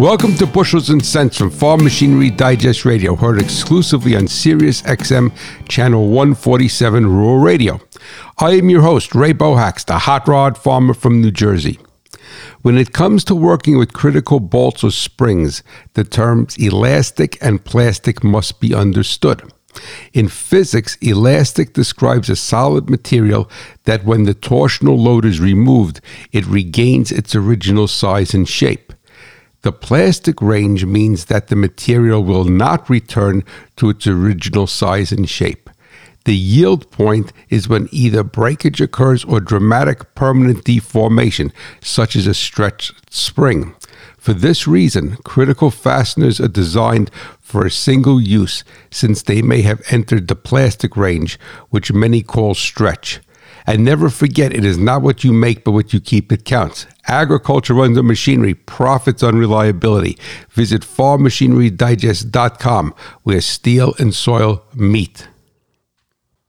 Welcome to Bushels and Cents from Farm Machinery Digest Radio, heard exclusively on Sirius XM Channel 147 Rural Radio. I am your host, Ray Bohacz, the hot rod farmer from New Jersey. When it comes to working with critical bolts or springs, the terms elastic and plastic must be understood. In physics, elastic describes a solid material that when the torsional load is removed, it regains its original size and shape. The plastic range means that the material will not return to its original size and shape. The yield point is when either breakage occurs or dramatic permanent deformation, such as a stretched spring. For this reason, critical fasteners are designed for a single use since they may have entered the plastic range, which many call stretch. And never forget, it is not what you make, but what you keep that counts. Agriculture runs on machinery, profits on reliability. Visit farmmachinerydigest.com where steel and soil meet.